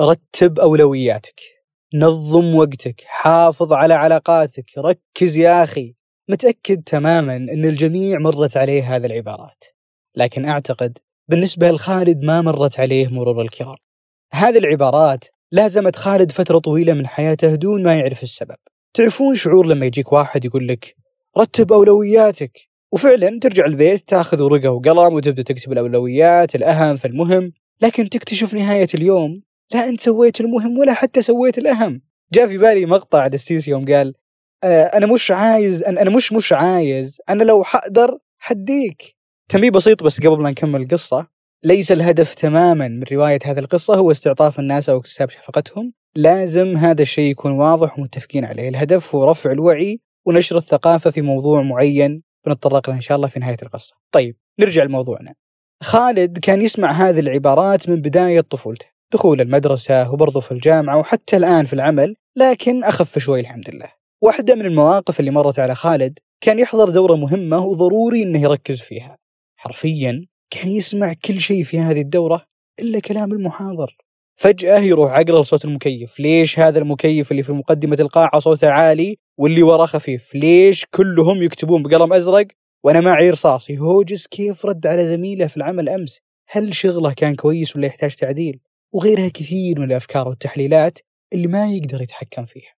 رتب أولوياتك نظم وقتك حافظ على علاقاتك ركز يا أخي. متأكد تماما أن الجميع مرت عليه هذه العبارات لكن أعتقد بالنسبة لخالد ما مرت عليه مرور الكرام. هذه العبارات لازمت خالد فترة طويلة من حياته دون ما يعرف السبب. تعرفون شعور لما يجيك واحد يقول لك رتب أولوياتك. وفعلا ترجع البيت تاخذ ورقة وقلم وتبدأ تكتب الأولويات الأهم فالمهم لكن تكتشف نهاية اليوم لا أنت سويت المهم ولا حتى سويت الأهم. جاء في بالي مقطع للسيسي يوم قال أنا مش عايز أنا مش مش عايز أنا لو حقدر حديك. تنبيه بسيط بس قبل ما نكمل القصة ليس الهدف تماما من رواية هذه القصة هو استعطاف الناس أو اكتساب شفقتهم. لازم هذا الشيء يكون واضح ومتفقين عليه. الهدف هو رفع الوعي ونشر الثقافة في موضوع معين بنتطرق له إن شاء الله في نهاية القصة. طيب نرجع لموضوعنا. خالد كان يسمع هذه العبارات من بداية طفولته. دخول المدرسة وبرضه في الجامعة وحتى الآن في العمل لكن أخف شوي الحمد لله. واحدة من المواقف اللي مرت على خالد كان يحضر دورة مهمة وضروري إنه يركز فيها. حرفيا كان يسمع كل شيء في هذه الدورة إلا كلام المحاضر. فجأة يروح عقله لصوت المكيف. ليش هذا المكيف اللي في مقدمة القاعة صوته عالي واللي وراه خفيف؟ ليش كلهم يكتبون بقلم أزرق وأنا معي رصاص يهوجس كيف رد على زميله في العمل أمس؟ هل شغله كان كويس ولا يحتاج تعديل؟ وغيرها كثير من الأفكار والتحليلات اللي ما يقدر يتحكم فيها.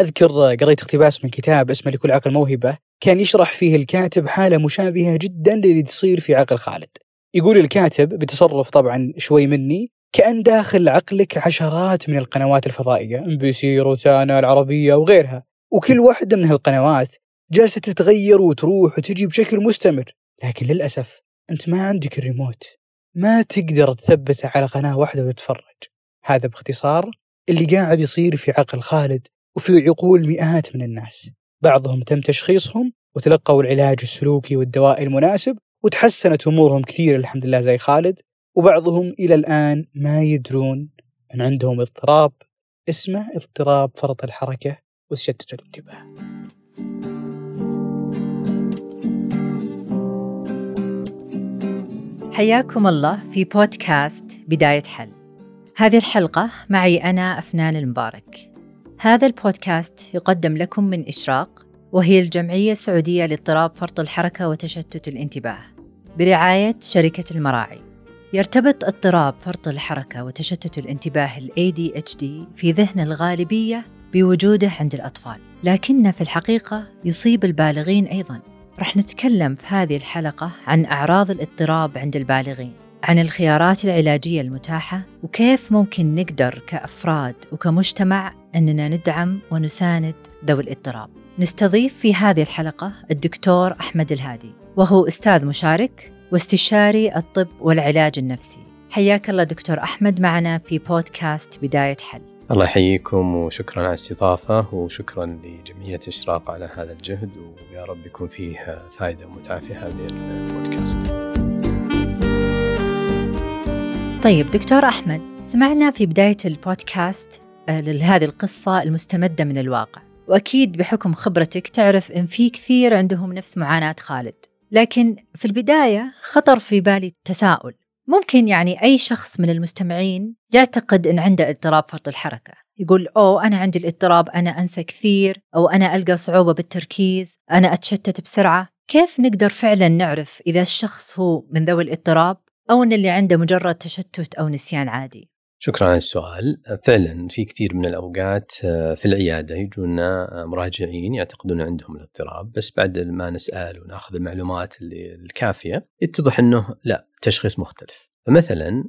أذكر قريت اقتباس من كتاب اسمه لكل عقل موهبة. كان يشرح فيه الكاتب حالة مشابهة جدا للي تصير في عقل خالد. يقول الكاتب بتصرف طبعا شوي مني كأن داخل عقلك عشرات من القنوات الفضائية MBC روتانا العربية وغيرها. وكل واحدة من هالقنوات جالسة تتغير وتروح وتجي بشكل مستمر. لكن للأسف أنت ما عندك الريموت. ما تقدر تثبته على قناة واحدة وتتفرج. هذا باختصار اللي قاعد يصير في عقل خالد وفي عقول مئات من الناس. بعضهم تم تشخيصهم وتلقوا العلاج السلوكي والدوائي المناسب وتحسنت أمورهم كثير الحمد لله زي خالد. وبعضهم إلى الآن ما يدرون أن عندهم اضطراب اسمه اضطراب فرط الحركة وتشتت الانتباه. حياكم الله في بودكاست بداية حل. هذه الحلقة معي أنا أفنان المبارك. هذا البودكاست يقدم لكم من إشراق وهي الجمعية السعودية لاضطراب فرط الحركة وتشتت الانتباه برعاية شركة المراعي. يرتبط اضطراب فرط الحركة وتشتت الانتباه ال ADHD في ذهن الغالبية بوجوده عند الأطفال، لكنه في الحقيقة يصيب البالغين أيضاً. رح نتكلم في هذه الحلقة عن أعراض الاضطراب عند البالغين، عن الخيارات العلاجية المتاحة وكيف ممكن نقدر كأفراد وكمجتمع أننا ندعم ونساند ذوي الاضطراب. نستضيف في هذه الحلقة الدكتور أحمد الهادي وهو أستاذ مشارك واستشاري الطب والعلاج النفسي. حياك الله دكتور أحمد معنا في بودكاست بداية حل. الله يحييكم وشكرا على الاستضافة وشكرا لجمعية إشراق على هذا الجهد ويا رب يكون فيه فائدة ومتعة في هذه البودكاست. طيب دكتور أحمد سمعنا في بداية البودكاست لهذه القصة المستمدة من الواقع. وأكيد بحكم خبرتك تعرف إن في كثير عندهم نفس معاناة خالد. لكن في البداية خطر في بالي تساؤل ممكن يعني أي شخص من المستمعين يعتقد أن عنده اضطراب فرط الحركة. يقول أوه أنا عندي الاضطراب أنا أنسى كثير أو أنا ألقى صعوبة بالتركيز أنا أتشتت بسرعة. كيف نقدر فعلا نعرف إذا الشخص هو من ذوي الاضطراب أو أن اللي عنده مجرد تشتت أو نسيان عادي؟ شكرا على السؤال. فعلا في كثير من الأوقات في العيادة يجونا مراجعين يعتقدون عندهم الاضطراب بس بعد ما نسأل ونأخذ المعلومات الكافية يتضح أنه لا تشخيص مختلف. فمثلا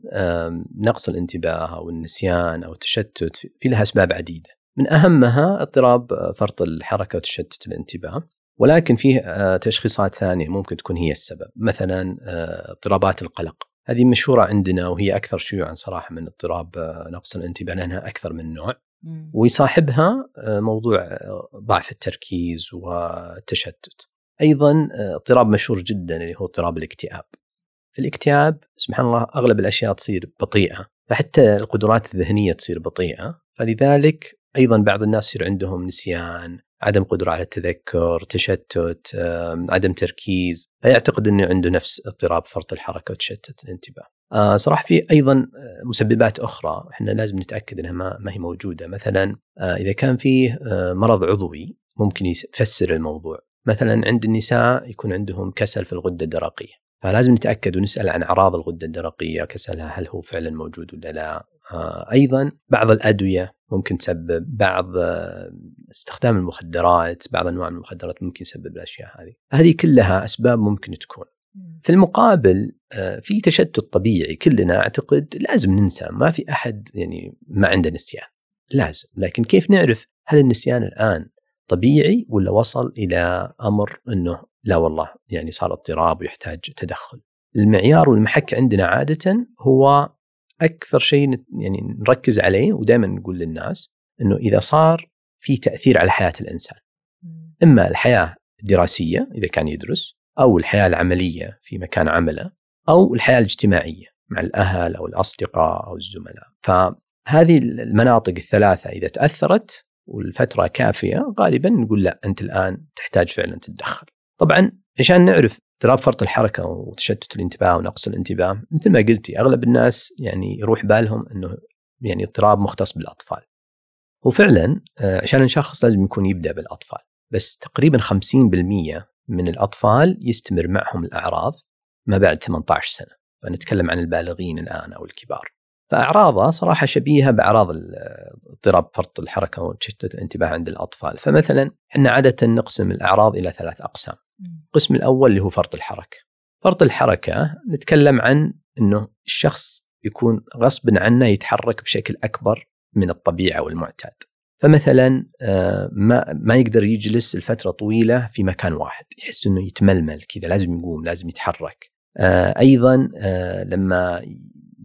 نقص الانتباه أو النسيان أو التشتت في لها أسباب عديدة. من أهمها اضطراب فرط الحركة وتشتت الانتباه ولكن فيه تشخيصات ثانية ممكن تكون هي السبب. مثلا اضطرابات القلق. هذه مشهورة عندنا وهي أكثر شيوعا صراحة من اضطراب نقص الأنتباه لأنها أكثر من نوع. ويصاحبها موضوع ضعف التركيز والتشتت. أيضا اضطراب مشهور جدا اللي هو اضطراب الاكتئاب. في الاكتئاب سبحان الله أغلب الأشياء تصير بطيئة. فحتى القدرات الذهنية تصير بطيئة. فلذلك أيضا بعض الناس يصير عندهم نسيان عدم قدرة على التذكر تشتت عدم تركيز. فيعتقد إنه عنده نفس اضطراب فرط الحركة وتشتت الانتباه. آه، صراحة في أيضا آه، مسببات أخرى إحنا لازم نتأكد إنها ما, هي موجودة. مثلا آه، إذا كان فيه مرض عضوي ممكن يفسر الموضوع. مثلا عند النساء يكون عندهم كسل في الغدة الدرقية. فلازم نتأكد ونسأل عن أعراض الغدة الدرقية كسلها هل هو فعلا موجود ولا لا. أيضا بعض الأدوية ممكن تسبب بعض آه، استخدام المخدرات بعض أنواع من المخدرات ممكن يسبب الأشياء هذه. هذه كلها أسباب ممكن تكون. في المقابل آه، في تشتت طبيعي كلنا أعتقد لازم ننسى ما في أحد يعني ما عنده نسيان. لازم. لكن كيف نعرف هل النسيان الآن طبيعي ولا وصل إلى أمر إنه لا والله يعني صار اضطراب ويحتاج تدخل؟ المعيار والمحك عندنا عادة هو أكثر شيء يعني نركز عليه ودائما نقول للناس إنه إذا صار في تأثير على حياة الإنسان. إما الحياة الدراسية إذا كان يدرس أو الحياة العملية في مكان عمله أو الحياة الاجتماعية مع الأهل أو الأصدقاء أو الزملاء. فهذه المناطق الثلاثة إذا تأثرت والفترة كافية غالبا نقول لا أنت الآن تحتاج فعلا تتدخل. طبعا عشان نعرف اضطراب فرط الحركة وتشتت الانتباه ونقص الانتباه. مثل ما قلتي أغلب الناس يعني يروح بالهم إنه يعني اضطراب مختص بالأطفال. وفعلا آه، عشان نشخص لازم يكون يبدأ بالأطفال. بس تقريبا 50% من الأطفال يستمر معهم الأعراض ما بعد 18 سنة. فنتكلم عن البالغين الآن أو الكبار. فاعراضها صراحة شبيهة بأعراض اضطراب فرط الحركة وتشتت الانتباه عند الأطفال. فمثلا إحنا عادة نقسم الأعراض إلى ثلاث أقسام. القسم الأول اللي هو فرط الحركة. فرط الحركة نتكلم عن إنه الشخص يكون غصب عنه يتحرك بشكل أكبر من الطبيعة والمعتاد. فمثلا آه، ما ما يقدر يجلس لفترة طويلة في مكان واحد. يحس إنه يتململ كذا لازم يقوم لازم يتحرك. آه، أيضا آه، لما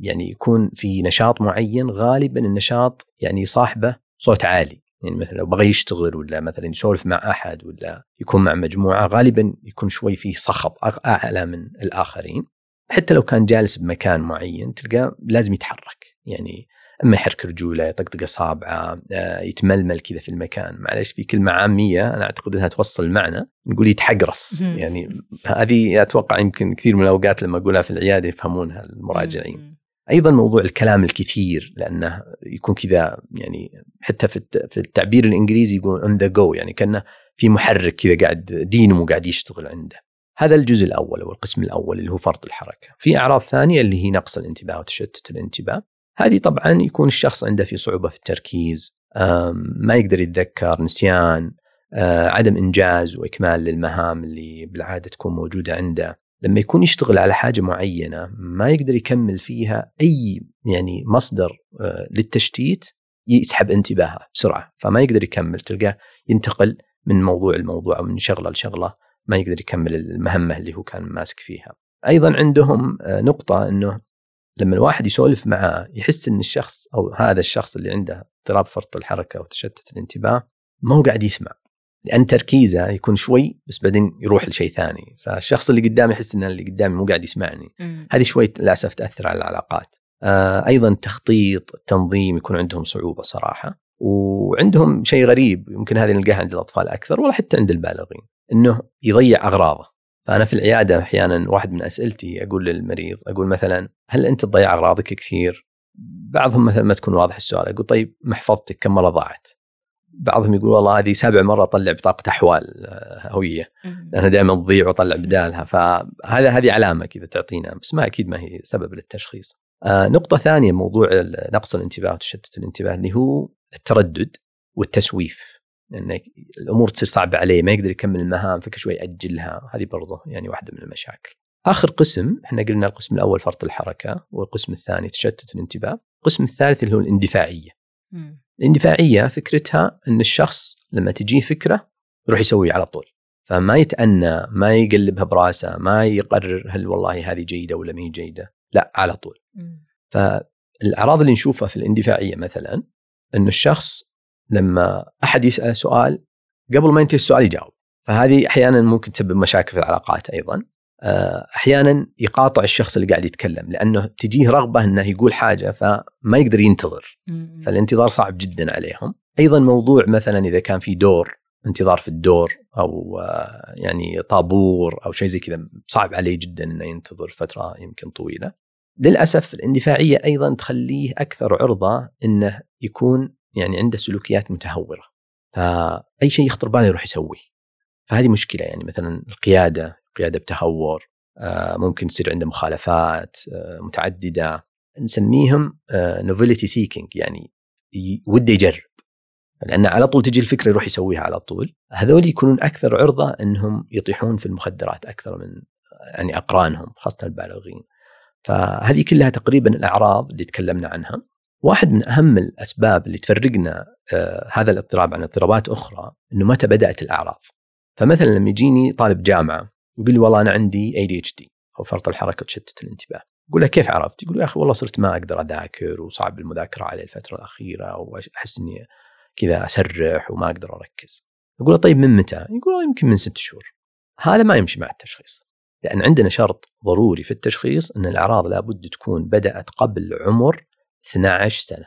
يعني يكون في نشاط معين غالبا النشاط يعني صاحبه صوت عالي. يعني مثلا لو بغى يشتغل ولا مثلا يسولف مع أحد ولا يكون مع مجموعة غالبا يكون شوي فيه صخب أعلى من الآخرين. حتى لو كان جالس بمكان معين تلقاه لازم يتحرك. يعني أما يحرك رجوله يطقطق إصابعه آه، يتململ كذا في المكان. معلش في كلمة عامية أنا أعتقد إنها توصل المعنى نقول يتحقرص. يعني هذه أتوقع يمكن كثير من الأوقات لما أقولها في العيادة يفهمونها المراجعين. أيضا موضوع الكلام الكثير لأنه يكون كذا يعني حتى في الت- في التعبير الإنجليزي يقول on the go يعني كأنه في محرك كذا قاعد دينمو قاعد يشتغل عنده. هذا الجزء الأول أو القسم الأول اللي هو فرط الحركة. في أعراض ثانية اللي هي نقص الانتباه وتشتت الانتباه. هذه طبعا يكون الشخص عنده في صعوبة في التركيز ما يقدر يتذكر نسيان آه، عدم إنجاز وإكمال للمهام اللي بالعادة تكون موجودة عنده. لما يكون يشتغل على حاجة معينة ما يقدر يكمل فيها أي يعني مصدر آه، للتشتيت يسحب انتباهه بسرعة فما يقدر يكمل تلقاه ينتقل من موضوع لموضوع أو من شغلة لشغلة ما يقدر يكمل المهمة اللي هو كان ماسك فيها. أيضا عندهم آه، نقطة إنه لما الواحد يسولف معاه يحس إن الشخص أو هذا الشخص اللي عنده اضطراب فرط الحركة وتشتت الانتباه ما هو قاعد يسمع لأن تركيزه يكون شوي بس بعدين يروح لشيء ثاني. فالشخص اللي قدامي يحس إن اللي قدامي مو قاعد يسمعني. هذه شوي للأسف تأثر على العلاقات. آه أيضا التخطيط التنظيم يكون عندهم صعوبة صراحة. وعندهم شيء غريب يمكن هذه نلقاها عند الأطفال أكثر ولا حتى عند البالغين إنه يضيع أغراضه. فأنا في العيادة أحيانا واحد من أسئلتي أقول للمريض أقول مثلا هل أنت تضيع أغراضك كثير؟ بعضهم مثلا ما تكون واضح السؤال أقول طيب محفظتك كم مرة ضاعت؟ بعضهم يقول والله هذه سابع مرة اطلع بطاقة أحوال آه، هوية. لأنها دائما تضيع واطلع بدالها. فهذا هذه علامة كذا تعطينا بس ما أكيد ما هي سبب للتشخيص. آه نقطة ثانية موضوع نقص الانتباه وتشتت الانتباه اللي هو التردد والتسويف. لأن الأمور تصير صعبة عليه ما يقدر يكمل المهام فكل شوي يأجلها. هذه برضه يعني واحدة من المشاكل. آخر قسم إحنا قلنا القسم الأول فرط الحركة والقسم الثاني تشتت الانتباه، القسم الثالث اللي هو الاندفاعية. الاندفاعية فكرتها إن الشخص لما تجيه فكرة يروح يسوي على طول. فما يتأنى ما يقلبها براسه ما يقرر هل والله هذه جيدة ولا ما هي جيدة. لا على طول. فالأعراض اللي نشوفها في الاندفاعية مثلا انه الشخص لما أحد يساله سؤال قبل ما ينتهي السؤال يجاوب. فهذه أحيانا ممكن تسبب مشاكل في العلاقات أيضا. آه، أحيانا يقاطع الشخص اللي قاعد يتكلم لأنه تجيه رغبة إنه يقول حاجة فما يقدر ينتظر فالانتظار صعب جدا عليهم أيضا موضوع مثلا إذا كان في دور انتظار في الدور أو آه، يعني طابور أو شيء زي كذا صعب عليه جدا إنه ينتظر فترة يمكن طويلة. للأسف الاندفاعية أيضا تخليه أكثر عرضة إنه يكون يعني عنده سلوكيات متهورة. فأي شيء يخطر باله يروح يسويه. فهذه مشكلة يعني مثلا القيادة، قيادة بتهور، آه، ممكن تصير عنده مخالفات آه، متعددة. نسميهم novelty seeking يعني وده يجرب. لأن على طول تجي الفكرة يروح يسويها على طول. هذول يكونون أكثر عرضة إنهم يطيحون في المخدرات أكثر من يعني أقرانهم خاصة البالغين. فهذه كلها تقريبا الأعراض اللي تكلمنا عنها. واحد من أهم الأسباب اللي تفرقنا آه هذا الاضطراب عن اضطرابات أخرى إنه متى بدأت الأعراض. فمثلا لما يجيني طالب جامعة يقول لي والله أنا عندي اي دي اتش دي أو فرط الحركة وتشتت الانتباه أقول له كيف عرفت؟ يقول يا أخي والله صرت ما أقدر أذاكر وصعب المذاكرة علي الفترة الأخيرة وأحس إني كذا أسرح وما أقدر أركز. أقول له طيب من متى؟ يقول يمكن من ست شهور. هذا ما يمشي مع التشخيص. لأن عندنا شرط ضروري في التشخيص إن الأعراض لابد تكون بدأت قبل عمر 12 سنة.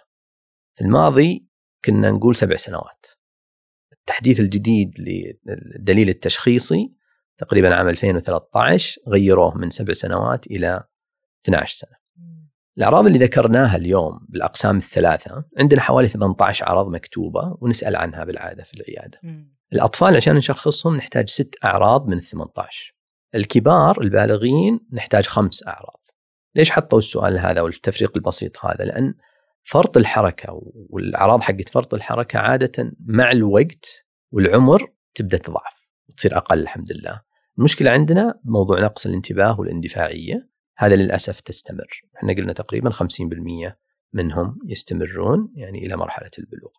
في الماضي كنا نقول سبع سنوات. التحديث الجديد للدليل التشخيصي تقريبا عام 2013 غيروه من سبع سنوات إلى 12 سنة. الأعراض اللي ذكرناها اليوم بالأقسام الثلاثة عندنا حوالي 18 عرض مكتوبة ونسأل عنها بالعادة في العيادة. الأطفال عشان نشخصهم نحتاج ست أعراض من ال 18. الكبار البالغين نحتاج خمس أعراض. ليش حطوا السؤال هذا والتفريق البسيط هذا؟ لأن فرط الحركة والأعراض حقت فرط الحركة عادة مع الوقت والعمر تبدأ تضعف وتصير أقل الحمد لله. المشكلة عندنا موضوع نقص الانتباه والاندفاعية هذا للأسف تستمر. إحنا قلنا تقريبا 50% منهم يستمرون يعني إلى مرحلة البلوغ.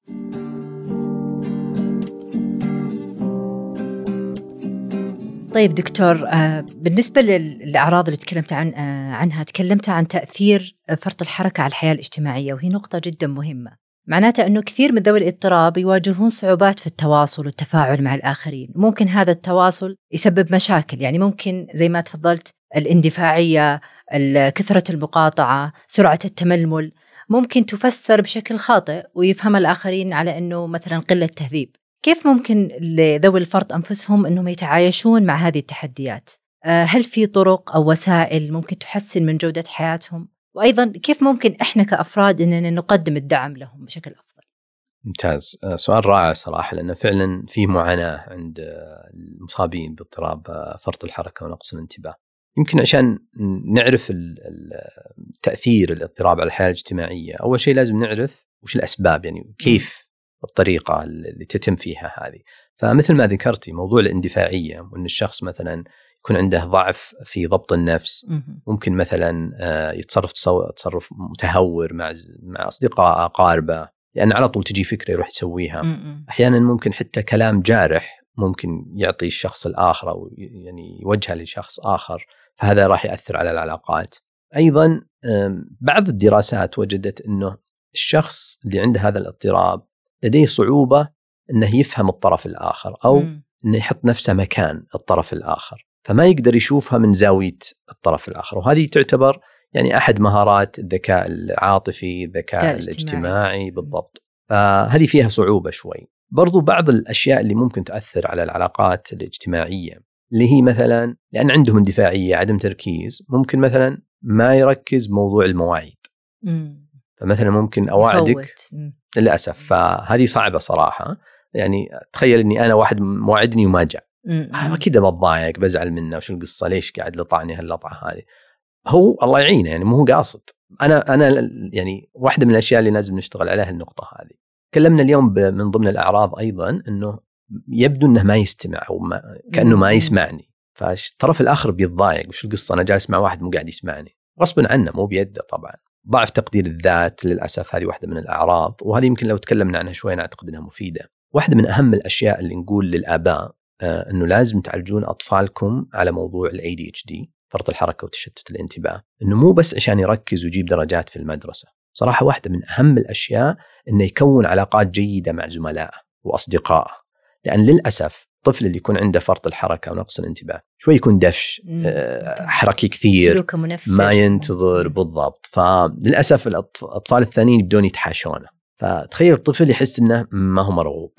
طيب دكتور آه، بالنسبة للأعراض اللي تكلمت عن آه، عنها تكلمت عن تأثير فرط الحركة على الحياة الاجتماعية وهي نقطة جدا مهمة. معناته أنه كثير من ذوي الاضطراب يواجهون صعوبات في التواصل والتفاعل مع الآخرين ممكن هذا التواصل يسبب مشاكل يعني ممكن زي ما تفضلت الاندفاعية كثرة المقاطعة سرعة التململ ممكن تفسر بشكل خاطئ ويفهم الآخرين على أنه مثلا قلة تهذيب كيف ممكن لذوي الفرط أنفسهم أنهم يتعايشون مع هذه التحديات؟ آه، هل في طرق أو وسائل ممكن تحسن من جودة حياتهم؟ وأيضا كيف ممكن إحنا كأفراد أننا نقدم الدعم لهم بشكل أفضل؟ ممتاز آه، سؤال رائع صراحة لأنه فعلا في معاناة عند المصابين باضطراب فرط الحركة ونقص الانتباه يمكن عشان نعرف تأثير الاضطراب على الحياة الاجتماعية، أول شيء لازم نعرف وش الأسباب يعني كيف الطريقة اللي تتم فيها هذه. فمثل ما ذكرتي موضوع الاندفاعية وإن الشخص مثلا يكون عنده ضعف في ضبط النفس. ممكن مثلا آه، يتصرف تصرف متهور مع مع أصدقاء أقاربه لأن على طول تجي فكرة يروح يسويها. أحيانا ممكن حتى كلام جارح ممكن يعطي الشخص الآخر أو يعني يوجهه لشخص آخر فهذا راح يأثر على العلاقات. أيضا بعض الدراسات وجدت إنه الشخص اللي عنده هذا الاضطراب لديه صعوبة إنه يفهم الطرف الآخر أو إنه يحط نفسه مكان الطرف الآخر، فما يقدر يشوفها من زاوية الطرف الآخر، وهذه تعتبر يعني أحد مهارات الذكاء العاطفي، الذكاء الاجتماعي. بالضبط. فهذه فيها صعوبة شوي. برضو بعض الأشياء اللي ممكن تاثر على العلاقات الاجتماعية اللي هي مثلا لأن عندهم اندفاعية عدم تركيز ممكن مثلا ما يركز بموضوع المواعيد. فمثلا ممكن أوعدك للأسف. فهذه صعبة صراحة. يعني تخيل إني أنا واحد موعدني وما جاء. أكيد بتضايق بزعل منه وش القصة؟ ليش قاعد لطعني هاللطعة هذه؟ هو الله يعينه يعني مو هو قاصد. أنا أنا يعني واحدة من الأشياء اللي لازم نشتغل عليها النقطة هذه. تكلمنا اليوم من ضمن الأعراض أيضا إنه يبدو إنه ما يستمع أو ما كأنه ما يسمعني. فالطرف الآخر بيتضايق وش القصة؟ أنا جالس مع واحد مو قاعد يسمعني. غصبا عنه مو بيده طبعا. ضعف تقدير الذات للأسف هذه واحدة من الأعراض. وهذه يمكن لو تكلمنا عنها شوي أعتقد إنها مفيدة. واحدة من أهم الأشياء اللي نقول للآباء آه إنه لازم تعالجون أطفالكم على موضوع ال ADHD فرط الحركة وتشتت الانتباه. إنه مو بس عشان يركز ويجيب درجات في المدرسة. صراحة واحدة من أهم الأشياء إنه يكون علاقات جيدة مع زملائه وأصدقائه. لأن للأسف الطفل اللي يكون عنده فرط الحركة ونقص الانتباه شوي يكون دفش آه، حركي كثير ما ينتظر بالضبط. فللأسف الأطفال الثانيين يبدون يتحاشونه. فتخيل الطفل يحس إنه ما هو مرغوب.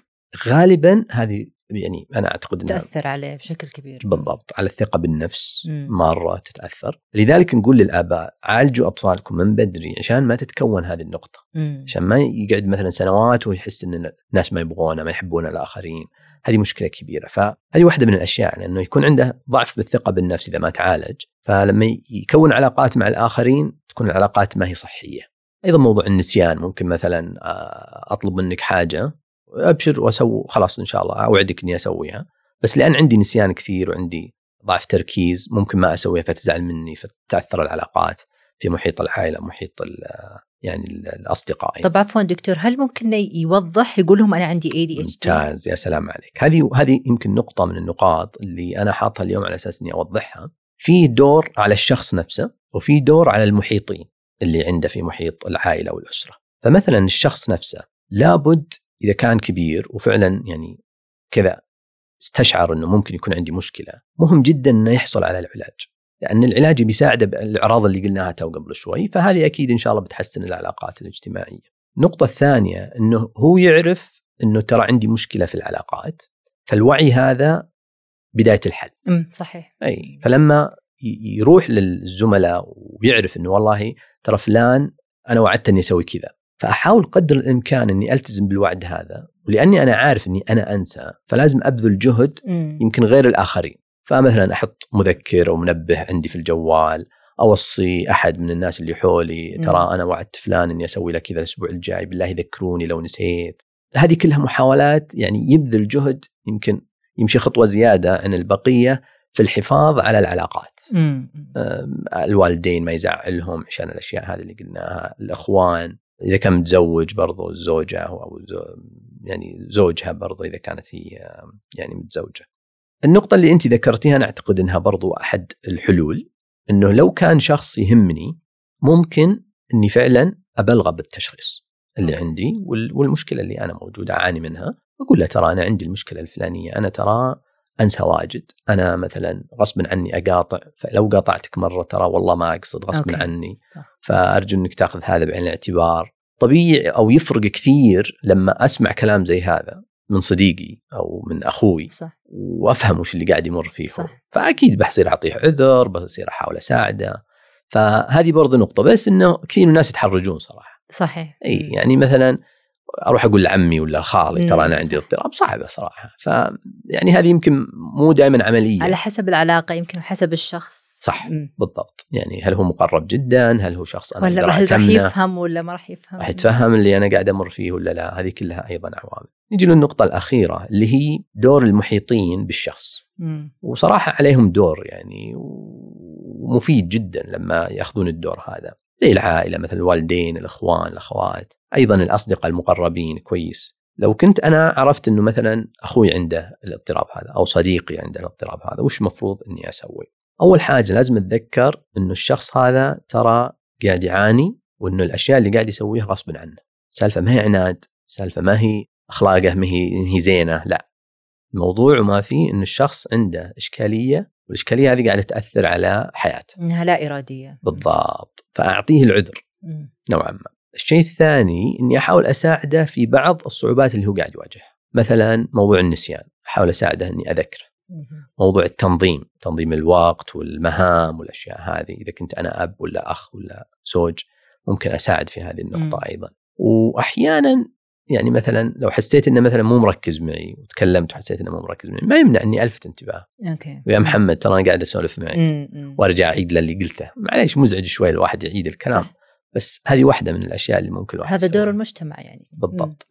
غالبا هذه يعني أنا أعتقد إنها تأثر عليه بشكل كبير. بالضبط على الثقة بالنفس مم. مرة تتأثر. لذلك نقول للآباء عالجوا أطفالكم من بدري عشان ما تتكون هذه النقطة. مم. عشان ما يقعد مثلا سنوات ويحس إن الناس ما يبغونه ما يحبون الآخرين. هذه مشكلة كبيرة. فهذه واحدة من الأشياء لأنه يكون عنده ضعف بالثقه بالنفس إذا ما تعالج. فلما يكون علاقات مع الآخرين تكون العلاقات ما هي صحية. أيضا موضوع النسيان ممكن مثلا آه، أطلب منك حاجة. أبشر وأسوي خلاص إن شاء الله أوعدك إني أسويها. بس لأن عندي نسيان كثير وعندي ضعف تركيز ممكن ما أسويها فتزعل مني فتاثر العلاقات في محيط العائلة محيط ال- يعني ال- الأصدقاء. طب عفوا دكتور هل ممكن يوضح يقول لهم أنا عندي اي دي اتش ممتاز يا سلام عليك. هذه هذه يمكن نقطة من النقاط اللي أنا حاطها اليوم على أساس إني أوضحها. في دور على الشخص نفسه وفي دور على المحيطين اللي عنده في محيط العائلة والأسرة. فمثلا الشخص نفسه لابد إذا كان كبير وفعلا يعني كذا استشعر أنه ممكن يكون عندي مشكلة مهم جدا أنه يحصل على العلاج. لأن العلاج بيساعده بالأعراض اللي قلناها تو قبل شوي فهذه أكيد إن شاء الله بتحسن العلاقات الاجتماعية. النقطة الثانية أنه هو يعرف أنه ترى عندي مشكلة في العلاقات فالوعي هذا بداية الحل. أمم، صحيح. أي فلما يروح للزملاء ويعرف أنه والله ترى فلان أنا وعدت أني أسوي كذا فأحاول قدر الإمكان أني ألتزم بالوعد هذا ولأني أنا عارف أني أنا أنسى فلازم أبذل جهد يمكن غير الآخرين. فمثلا أحط مذكر أو منبه عندي في الجوال أوصي أحد من الناس اللي حولي. ترى أنا وعدت فلان أني أسوي له كذا الأسبوع الجاي بالله ذكروني لو نسيت. هذه كلها محاولات يعني يبذل جهد يمكن يمشي خطوة زيادة عن البقية في الحفاظ على العلاقات. الوالدين ما يزعلهم عشان الأشياء هذه اللي قلناها الأخوان إذا كان متزوج برضو أو زو- يعني زوجها برضو إذا كانت هي يعني متزوجة. النقطة اللي أنت ذكرتيها أنا أعتقد أنها برضو أحد الحلول أنه لو كان شخص يهمني ممكن أني فعلا أبلغه بالتشخيص اللي عندي وال- والمشكلة اللي أنا موجودة أعاني منها. أقول له ترى أنا عندي المشكلة الفلانية أنا ترى أنسى واجد. أنا مثلا غصبا عني أقاطع فلو قاطعتك مرة ترى والله ما أقصد غصبا. عني. صح. فأرجو أنك تأخذ هذا بعين الاعتبار. طبيعي أو يفرق كثير لما أسمع كلام زي هذا من صديقي أو من أخوي صح. وأفهم وش اللي قاعد يمر فيه. صح. فأكيد بحصير أعطيه عذر بصير أحاول أساعده. فهذه برضه نقطة. بس إنه كثير من الناس يتحرجون صراحة. صحيح. إي. يعني مثلا أروح أقول لعمي ولا خالي مم، ترى أنا عندي. اضطراب صعبة صراحة ف يعني هذه يمكن مو دائما عملية على حسب العلاقة يمكن حسب الشخص صح. أمم. بالضبط يعني هل هو مقرب جدا هل هو شخص أنا ولا هل راح؟ يفهم ولا ما راح يفهم راح يتفهم اللي أنا قاعد أمر فيه ولا لا هذه كلها أيضا عوامل نجي للنقطة الأخيرة اللي هي دور المحيطين بالشخص أمم. وصراحة عليهم دور يعني ومفيد جدا لما يأخذون الدور هذا زي العائلة مثل الوالدين الأخوان الأخوات أيضا الأصدقاء المقربين كويس. لو كنت أنا عرفت أنه مثلا أخوي عنده الاضطراب هذا أو صديقي عنده الاضطراب هذا وش المفروض أني أسوي؟ أول حاجة لازم أتذكر أنه الشخص هذا ترى قاعد يعاني وأنه الأشياء اللي قاعد يسويها غصب عنه. سالفة ما هي عناد سالفة ما هي أخلاقه ما هي هي زينة لا. الموضوع وما فيه أن الشخص عنده إشكالية والإشكالية هذه قاعدة تأثر على حياته. إنها لا إرادية. بالضبط. فأعطيه العذر. نوعا ما. الشيء الثاني أني أحاول أساعده في بعض الصعوبات اللي هو قاعد يواجهها. مثلا موضوع النسيان أحاول أساعده أني أذكره. مم. موضوع التنظيم تنظيم الوقت والمهام والأشياء هذه إذا كنت أنا أب ولا أخ ولا زوج ممكن أساعد في هذه النقطة مم. أيضا. وأحيانا يعني مثلا لو حسيت إنه مثلا مو مركز معي وتكلمت وحسيت إنه مو مركز معي ما يمنع إني ألفت انتباه. أوكي. ويا محمد ترى أنا قاعد أسولف معك. وأرجع أعيد له اللي قلته. معليش مزعج شوي الواحد يعيد الكلام. صح. بس هذه واحدة من الأشياء اللي ممكن الواحد هذا دور. المجتمع يعني. بالضبط.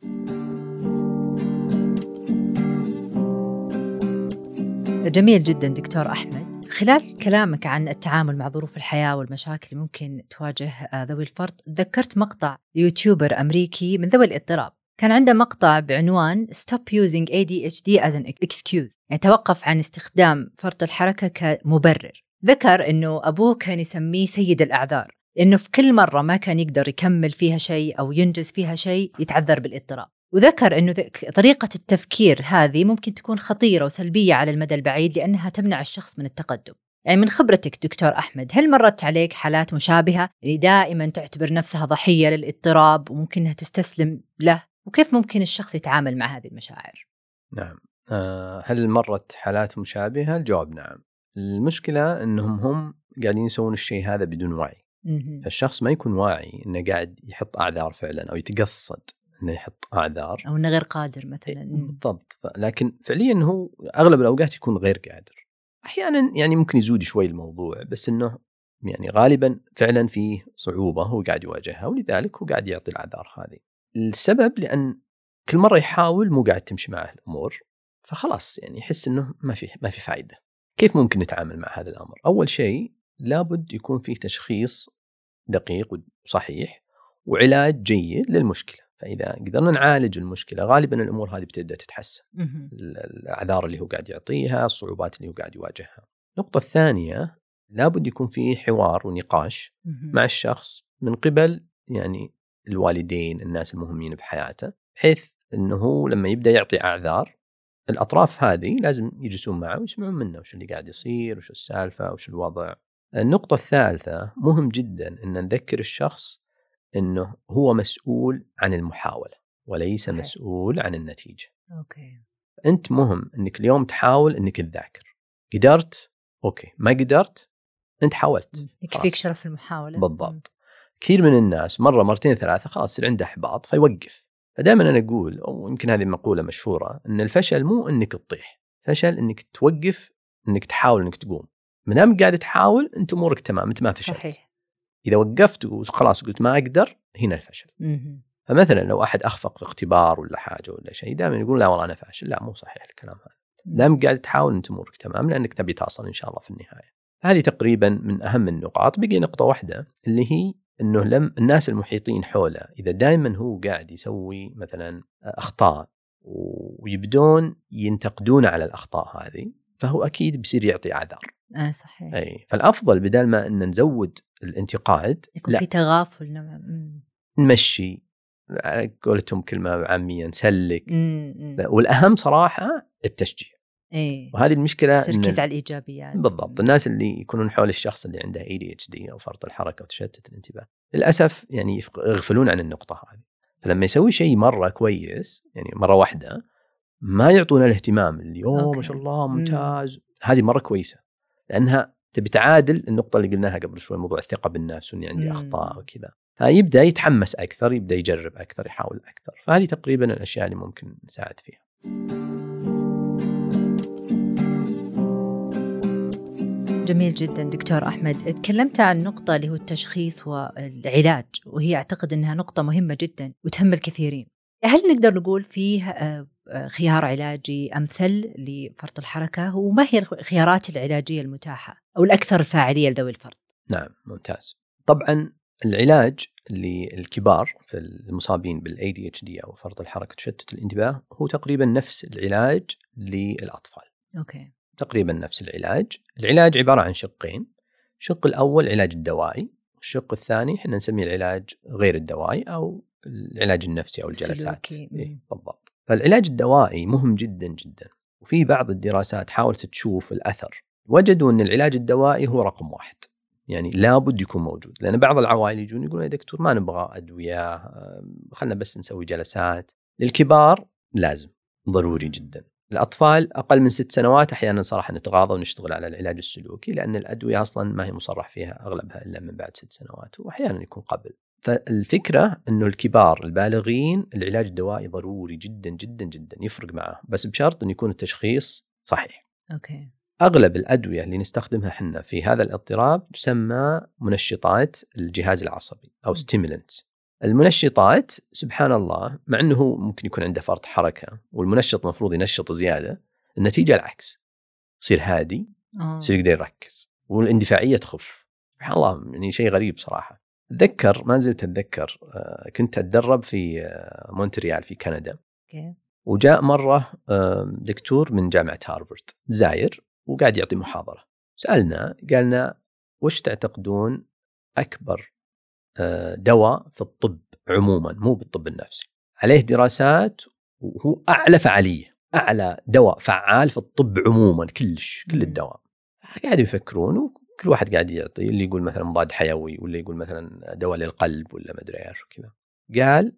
جميل جدا دكتور أحمد. خلال كلامك عن التعامل مع ظروف الحياة والمشاكل اللي ممكن تواجه آه، ذوي الفرط ذكرت مقطع يوتيوبر أمريكي من ذوي الاضطراب. كان عنده مقطع بعنوان Stop using ADHD as an excuse يعني توقف عن استخدام فرط الحركة كمبرر. ذكر أنه أبوه كان يسميه سيد الأعذار. لأنه في كل مرة ما كان يقدر يكمل فيها شيء أو ينجز فيها شيء يتعذر بالاضطراب وذكر أنه ذك- طريقة التفكير هذه ممكن تكون خطيرة وسلبية على المدى البعيد لأنها تمنع الشخص من التقدم يعني من خبرتك دكتور أحمد هل مرت عليك حالات مشابهة اللي دائما تعتبر نفسها ضحية للاضطراب وممكن أنها تستسلم له وكيف ممكن الشخص يتعامل مع هذه المشاعر نعم آه، هل مرت حالات مشابهة؟ الجواب نعم. المشكلة إنهم هم قاعدين يسوون الشيء هذا بدون وعي. فالشخص ما يكون واعي إنه قاعد يحط أعذار فعلا أو يتقصد إنه يحط أعذار. أو إنه غير قادر مثلا. مم. بالضبط. لكن فعليا هو أغلب الأوقات يكون غير قادر. أحيانا يعني ممكن يزود شوي الموضوع بس إنه يعني غالبا فعلا فيه صعوبة هو قاعد يواجهها ولذلك هو قاعد يعطي الأعذار هذه. السبب لأن كل مرة يحاول مو قاعد تمشي معه الأمور فخلاص يعني يحس إنه ما في ما في فائده كيف ممكن نتعامل مع هذا الأمر؟ أول شيء لابد يكون فيه تشخيص دقيق وصحيح وعلاج جيد للمشكلة فإذا قدرنا نعالج المشكلة غالبا الأمور هذه بتبدأ تتحسن الأعذار اللي هو قاعد يعطيها، الصعوبات اللي هو قاعد يواجهها. النقطة الثانية لابد يكون في حوار ونقاش. مع الشخص من قبل يعني الوالدين، الناس المهمين بحياته، بحيث إنه هو لما يبدأ يعطي أعذار الأطراف هذه لازم يجلسون معه ويسمعون منه وش اللي قاعد يصير، وش السالفة، وش الوضع. النقطة الثالثة مهم جدا إن نذكر الشخص إنه هو مسؤول عن المحاولة وليس. مسؤول عن النتيجة. أوكي. أنت مهم إنك اليوم تحاول إنك تذاكر. قدرت؟ أوكي. ما قدرت؟ أنت حاولت. يكفيك شرف المحاولة. مم. بالضبط كثير من الناس مرة مرتين ثلاثة خلاص يصير عنده إحباط فيوقف. فدائما أنا أقول أو يمكن هذه مقولة مشهورة إن الفشل مو إنك تطيح. فشل إنك توقف إنك تحاول إنك تقوم. ما دام قاعد تحاول أنت أمورك تمام أنت ما فشلت صحيح إذا وقفت وخلاص قلت ما أقدر هنا الفشل مهم. فمثلا لو أحد أخفق في اختبار ولا حاجة ولا شيء دائما يقول لا والله أنا فاشل لا مو صحيح الكلام هذا دام قاعد تحاول أنت أمورك تمام لأنك تبي تصل إن شاء الله في النهاية. هذه تقريبا من أهم النقاط، بقي نقطة واحدة اللي هي إنه لم الناس المحيطين حوله إذا دائما هو قاعد يسوي مثلا أخطاء ويبدون ينتقدون على الأخطاء هذه فهو أكيد بيصير يعطي اعذار. آه صحيح أي فالأفضل بدل ما إن نزود الانتقاد يكون لا في تغافل نوعا مم. نمشي على قولتهم كلمة عامية نسلك مم. مم. والأهم صراحة التشجيع. إيه وهذه المشكلة تركيز على الإيجابيات بالضبط الناس اللي يكونون حول الشخص اللي عنده ADHD أو فرط الحركة وتشتت الانتباه للأسف يعني يغفلون عن النقطة هذه فلما يسوي شيء مرة كويس يعني مرة واحدة ما يعطونه الاهتمام أوكي. ما شاء الله مم. ممتاز هذه مرة كويسة لأنها تبي تعادل النقطة اللي قلناها قبل شوي موضوع الثقة بالنفس وإني عندي. أخطاء وكذا. فيبدأ يتحمس أكثر يبدأ يجرب أكثر يحاول أكثر. فهذه تقريبا الأشياء اللي ممكن نساعد فيها. جميل جدا دكتور أحمد. تكلمت عن نقطة اللي هو التشخيص والعلاج وهي أعتقد إنها نقطة مهمة جدا وتهم الكثيرين. هل نقدر نقول فيه آه، خيار علاجي أمثل لفرط الحركة وما هي الخيارات العلاجية المتاحة أو الأكثر فاعلية لذوي الفرط. نعم ممتاز. طبعا العلاج للكبار في المصابين اتش دي أو فرط الحركة تشتت الانتباه هو تقريبا نفس العلاج للأطفال. أوكي. تقريبا نفس العلاج. العلاج عبارة عن شقين. الشق الأول علاج الدوائي الشق الثاني إحنا نسميه العلاج غير الدوائي أو العلاج النفسي أو الجلسات. إيه. بالضبط. فالعلاج الدوائي مهم جدا جدا. وفي بعض الدراسات حاولت تشوف الأثر. وجدوا أن العلاج الدوائي هو رقم واحد. يعني لابد يكون موجود. لأن بعض العوائل يجون يقولون يا دكتور ما نبغى أدوية آه، خلنا بس نسوي جلسات. للكبار لازم ضروري جدا. الأطفال أقل من ست سنوات أحيانا صراحة نتغاضى ونشتغل على العلاج السلوكي لأن الأدوية أصلا ما هي مصرح فيها أغلبها إلا من بعد ست سنوات واحيانا يكون قبل. فالفكرة إنه الكبار البالغين العلاج الدوائي ضروري جدا جدا جدا يفرق معه بس بشرط إنه يكون التشخيص صحيح. أوكي. أغلب الأدوية اللي نستخدمها إحنا في هذا الاضطراب تسمى منشطات الجهاز العصبي أو stimulants المنشطات سبحان الله مع إنه ممكن يكون عنده فرط حركة والمنشط المفروض ينشط زيادة النتيجة العكس. يصير هادي آه. يصير يقدر يركز والإندفاعية تخف. سبحان الله يعني شيء غريب صراحة. اتذكر ما زلت أتذكر آه، كنت أتدرب في آه، مونتريال في كندا. أوكي. وجاء آم، دكتور من جامعة هارفرد زاير وقاعد يعطي محاضرة. سألنا قالنا وش تعتقدون أكبر آه، دواء في الطب عموما؟ مو بالطب النفسي. عليه دراسات وهو أعلى فعالية أعلى دواء فعال في الطب عموما كلش كل. الدواء. قاعدوا يفكرون وكل واحد قاعد يعطي اللي يقول مثلا مضاد حيوي ولا يقول مثلا دواء للقلب ولا مدري إيش وكذا. قال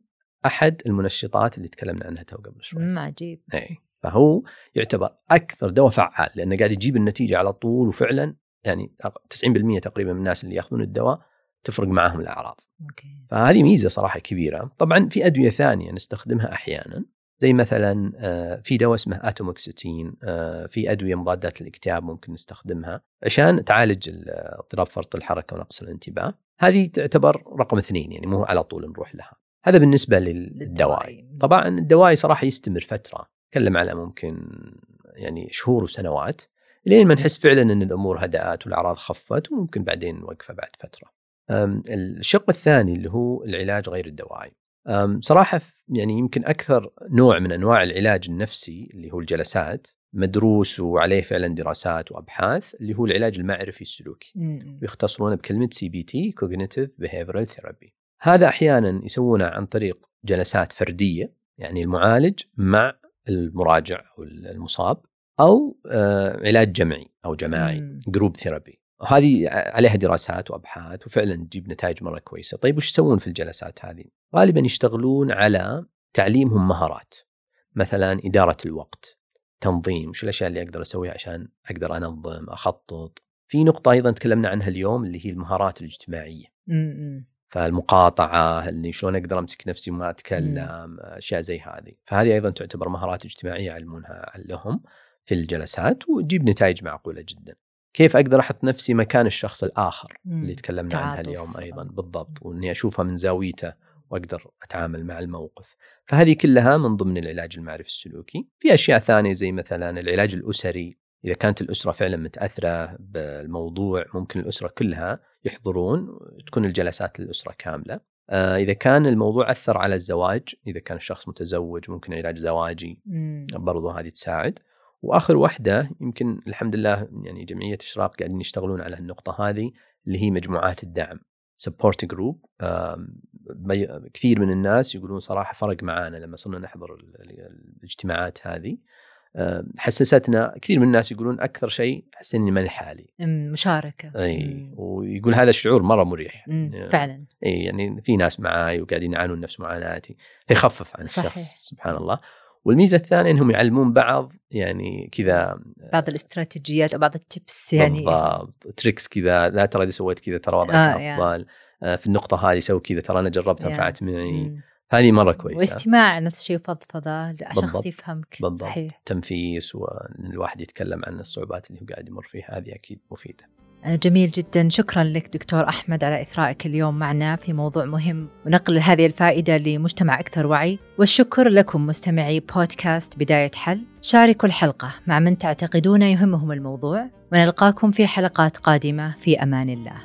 أحد المنشطات اللي تكلمنا عنها تو قبل شوي. عجيب. اي فهو يعتبر أكثر دواء فعال لأنه قاعد يجيب النتيجة على طول وفعلا يعني 90% تقريبا من الناس اللي يأخذون الدواء تفرق معهم الأعراض. أوكي. فهذه ميزة صراحة كبيرة، طبعا في أدوية ثانية نستخدمها أحيانا. زي مثلا آه، في دواء اسمه atomoxetine آه، في أدوية مضادات للإكتئاب ممكن نستخدمها عشان تعالج اضطراب فرط الحركة ونقص الانتباه. هذه تعتبر رقم اثنين يعني مو على طول نروح لها. هذا بالنسبة للدواء طبعا الدواء صراحة يستمر فترة. نتكلم على ممكن يعني شهور وسنوات لين ما نحس فعلا إن الأمور هدأت والأعراض خفت وممكن بعدين نوقفه بعد فترة. الشق الثاني اللي هو العلاج غير الدوائي صراحة يعني يمكن أكثر نوع من أنواع العلاج النفسي اللي هو الجلسات مدروس وعليه فعلا دراسات وأبحاث اللي هو العلاج المعرفي السلوكي. يختصرونه بكلمة CBT Cognitive Behavioral Therapy. هذا أحيانا يسوونه عن طريق جلسات فردية يعني المعالج مع المراجع أو المصاب أو آه، علاج جمعي أو جماعي group therapy وهذه عليها دراسات وأبحاث وفعلا تجيب نتائج مرة كويسة، طيب وش يسوون في الجلسات هذه؟ غالبا يشتغلون على تعليمهم مهارات مثلا إدارة الوقت، تنظيم، وش الأشياء اللي أقدر أسويها عشان أقدر أنظم، أخطط. في نقطة أيضا تكلمنا عنها اليوم اللي هي المهارات الاجتماعية. فالمقاطعة اللي شلون أقدر أمسك نفسي وما أتكلم، أشياء زي هذه، فهذه أيضا تعتبر مهارات اجتماعية يعلمونها لهم في الجلسات وتجيب نتائج معقولة جدا. كيف أقدر أحط نفسي مكان الشخص الآخر. اللي تكلمنا عنها اليوم أيضا. بالضبط. وإني أشوفها من زاويته وأقدر أتعامل مع الموقف. فهذه كلها من ضمن العلاج المعرفي السلوكي. في أشياء ثانية زي مثلا العلاج الأسري. إذا كانت الأسرة فعلا متأثرة بالموضوع ممكن الأسرة كلها يحضرون تكون الجلسات للأسرة كاملة. آه إذا كان الموضوع أثر على الزواج إذا كان الشخص متزوج ممكن علاج زواجي برضو هذه تساعد. وآخر واحدة يمكن الحمد لله يعني جمعية إشراق قاعدين يشتغلون على النقطة هذه اللي هي مجموعات الدعم support group كثير من الناس يقولون صراحة فرق معانا لما صرنا نحضر الاجتماعات هذه. حسستنا كثير من الناس يقولون أكثر شيء حسيت إني ماني لحالي. مشاركة. أي ويقول هذا الشعور مرة مريح. يعني فعلا. أي يعني في ناس معاي وقاعدين يعانون نفس معاناتي. فيخفف عن صحيح. الشخص سبحان الله. والميزة الثانية إنهم يعلمون بعض يعني كذا بعض الاستراتيجيات أو بعض ال tips يعني بالضبط tricks كذا لا ترى إذا سويت كذا ترى وضعك آه أفضل يعني. في النقطة هذه سوي كذا ترى أنا جربتها نفعت معي. هذه مرة كويسة. واستماع نفس الشيء وفضفضة شخص يفهمك. بالضبط. صحيح. تنفيس وإن الواحد يتكلم عن الصعوبات اللي هو قاعد يمر فيها هذه أكيد مفيدة. جميل جدا. شكرا لك دكتور أحمد على إثرائك اليوم معنا في موضوع مهم ونقل هذه الفائدة لمجتمع أكثر وعي. والشكر لكم مستمعي بودكاست بداية حل. شاركوا الحلقة مع من تعتقدون يهمهم الموضوع. ونلقاكم في حلقات قادمة. في أمان الله.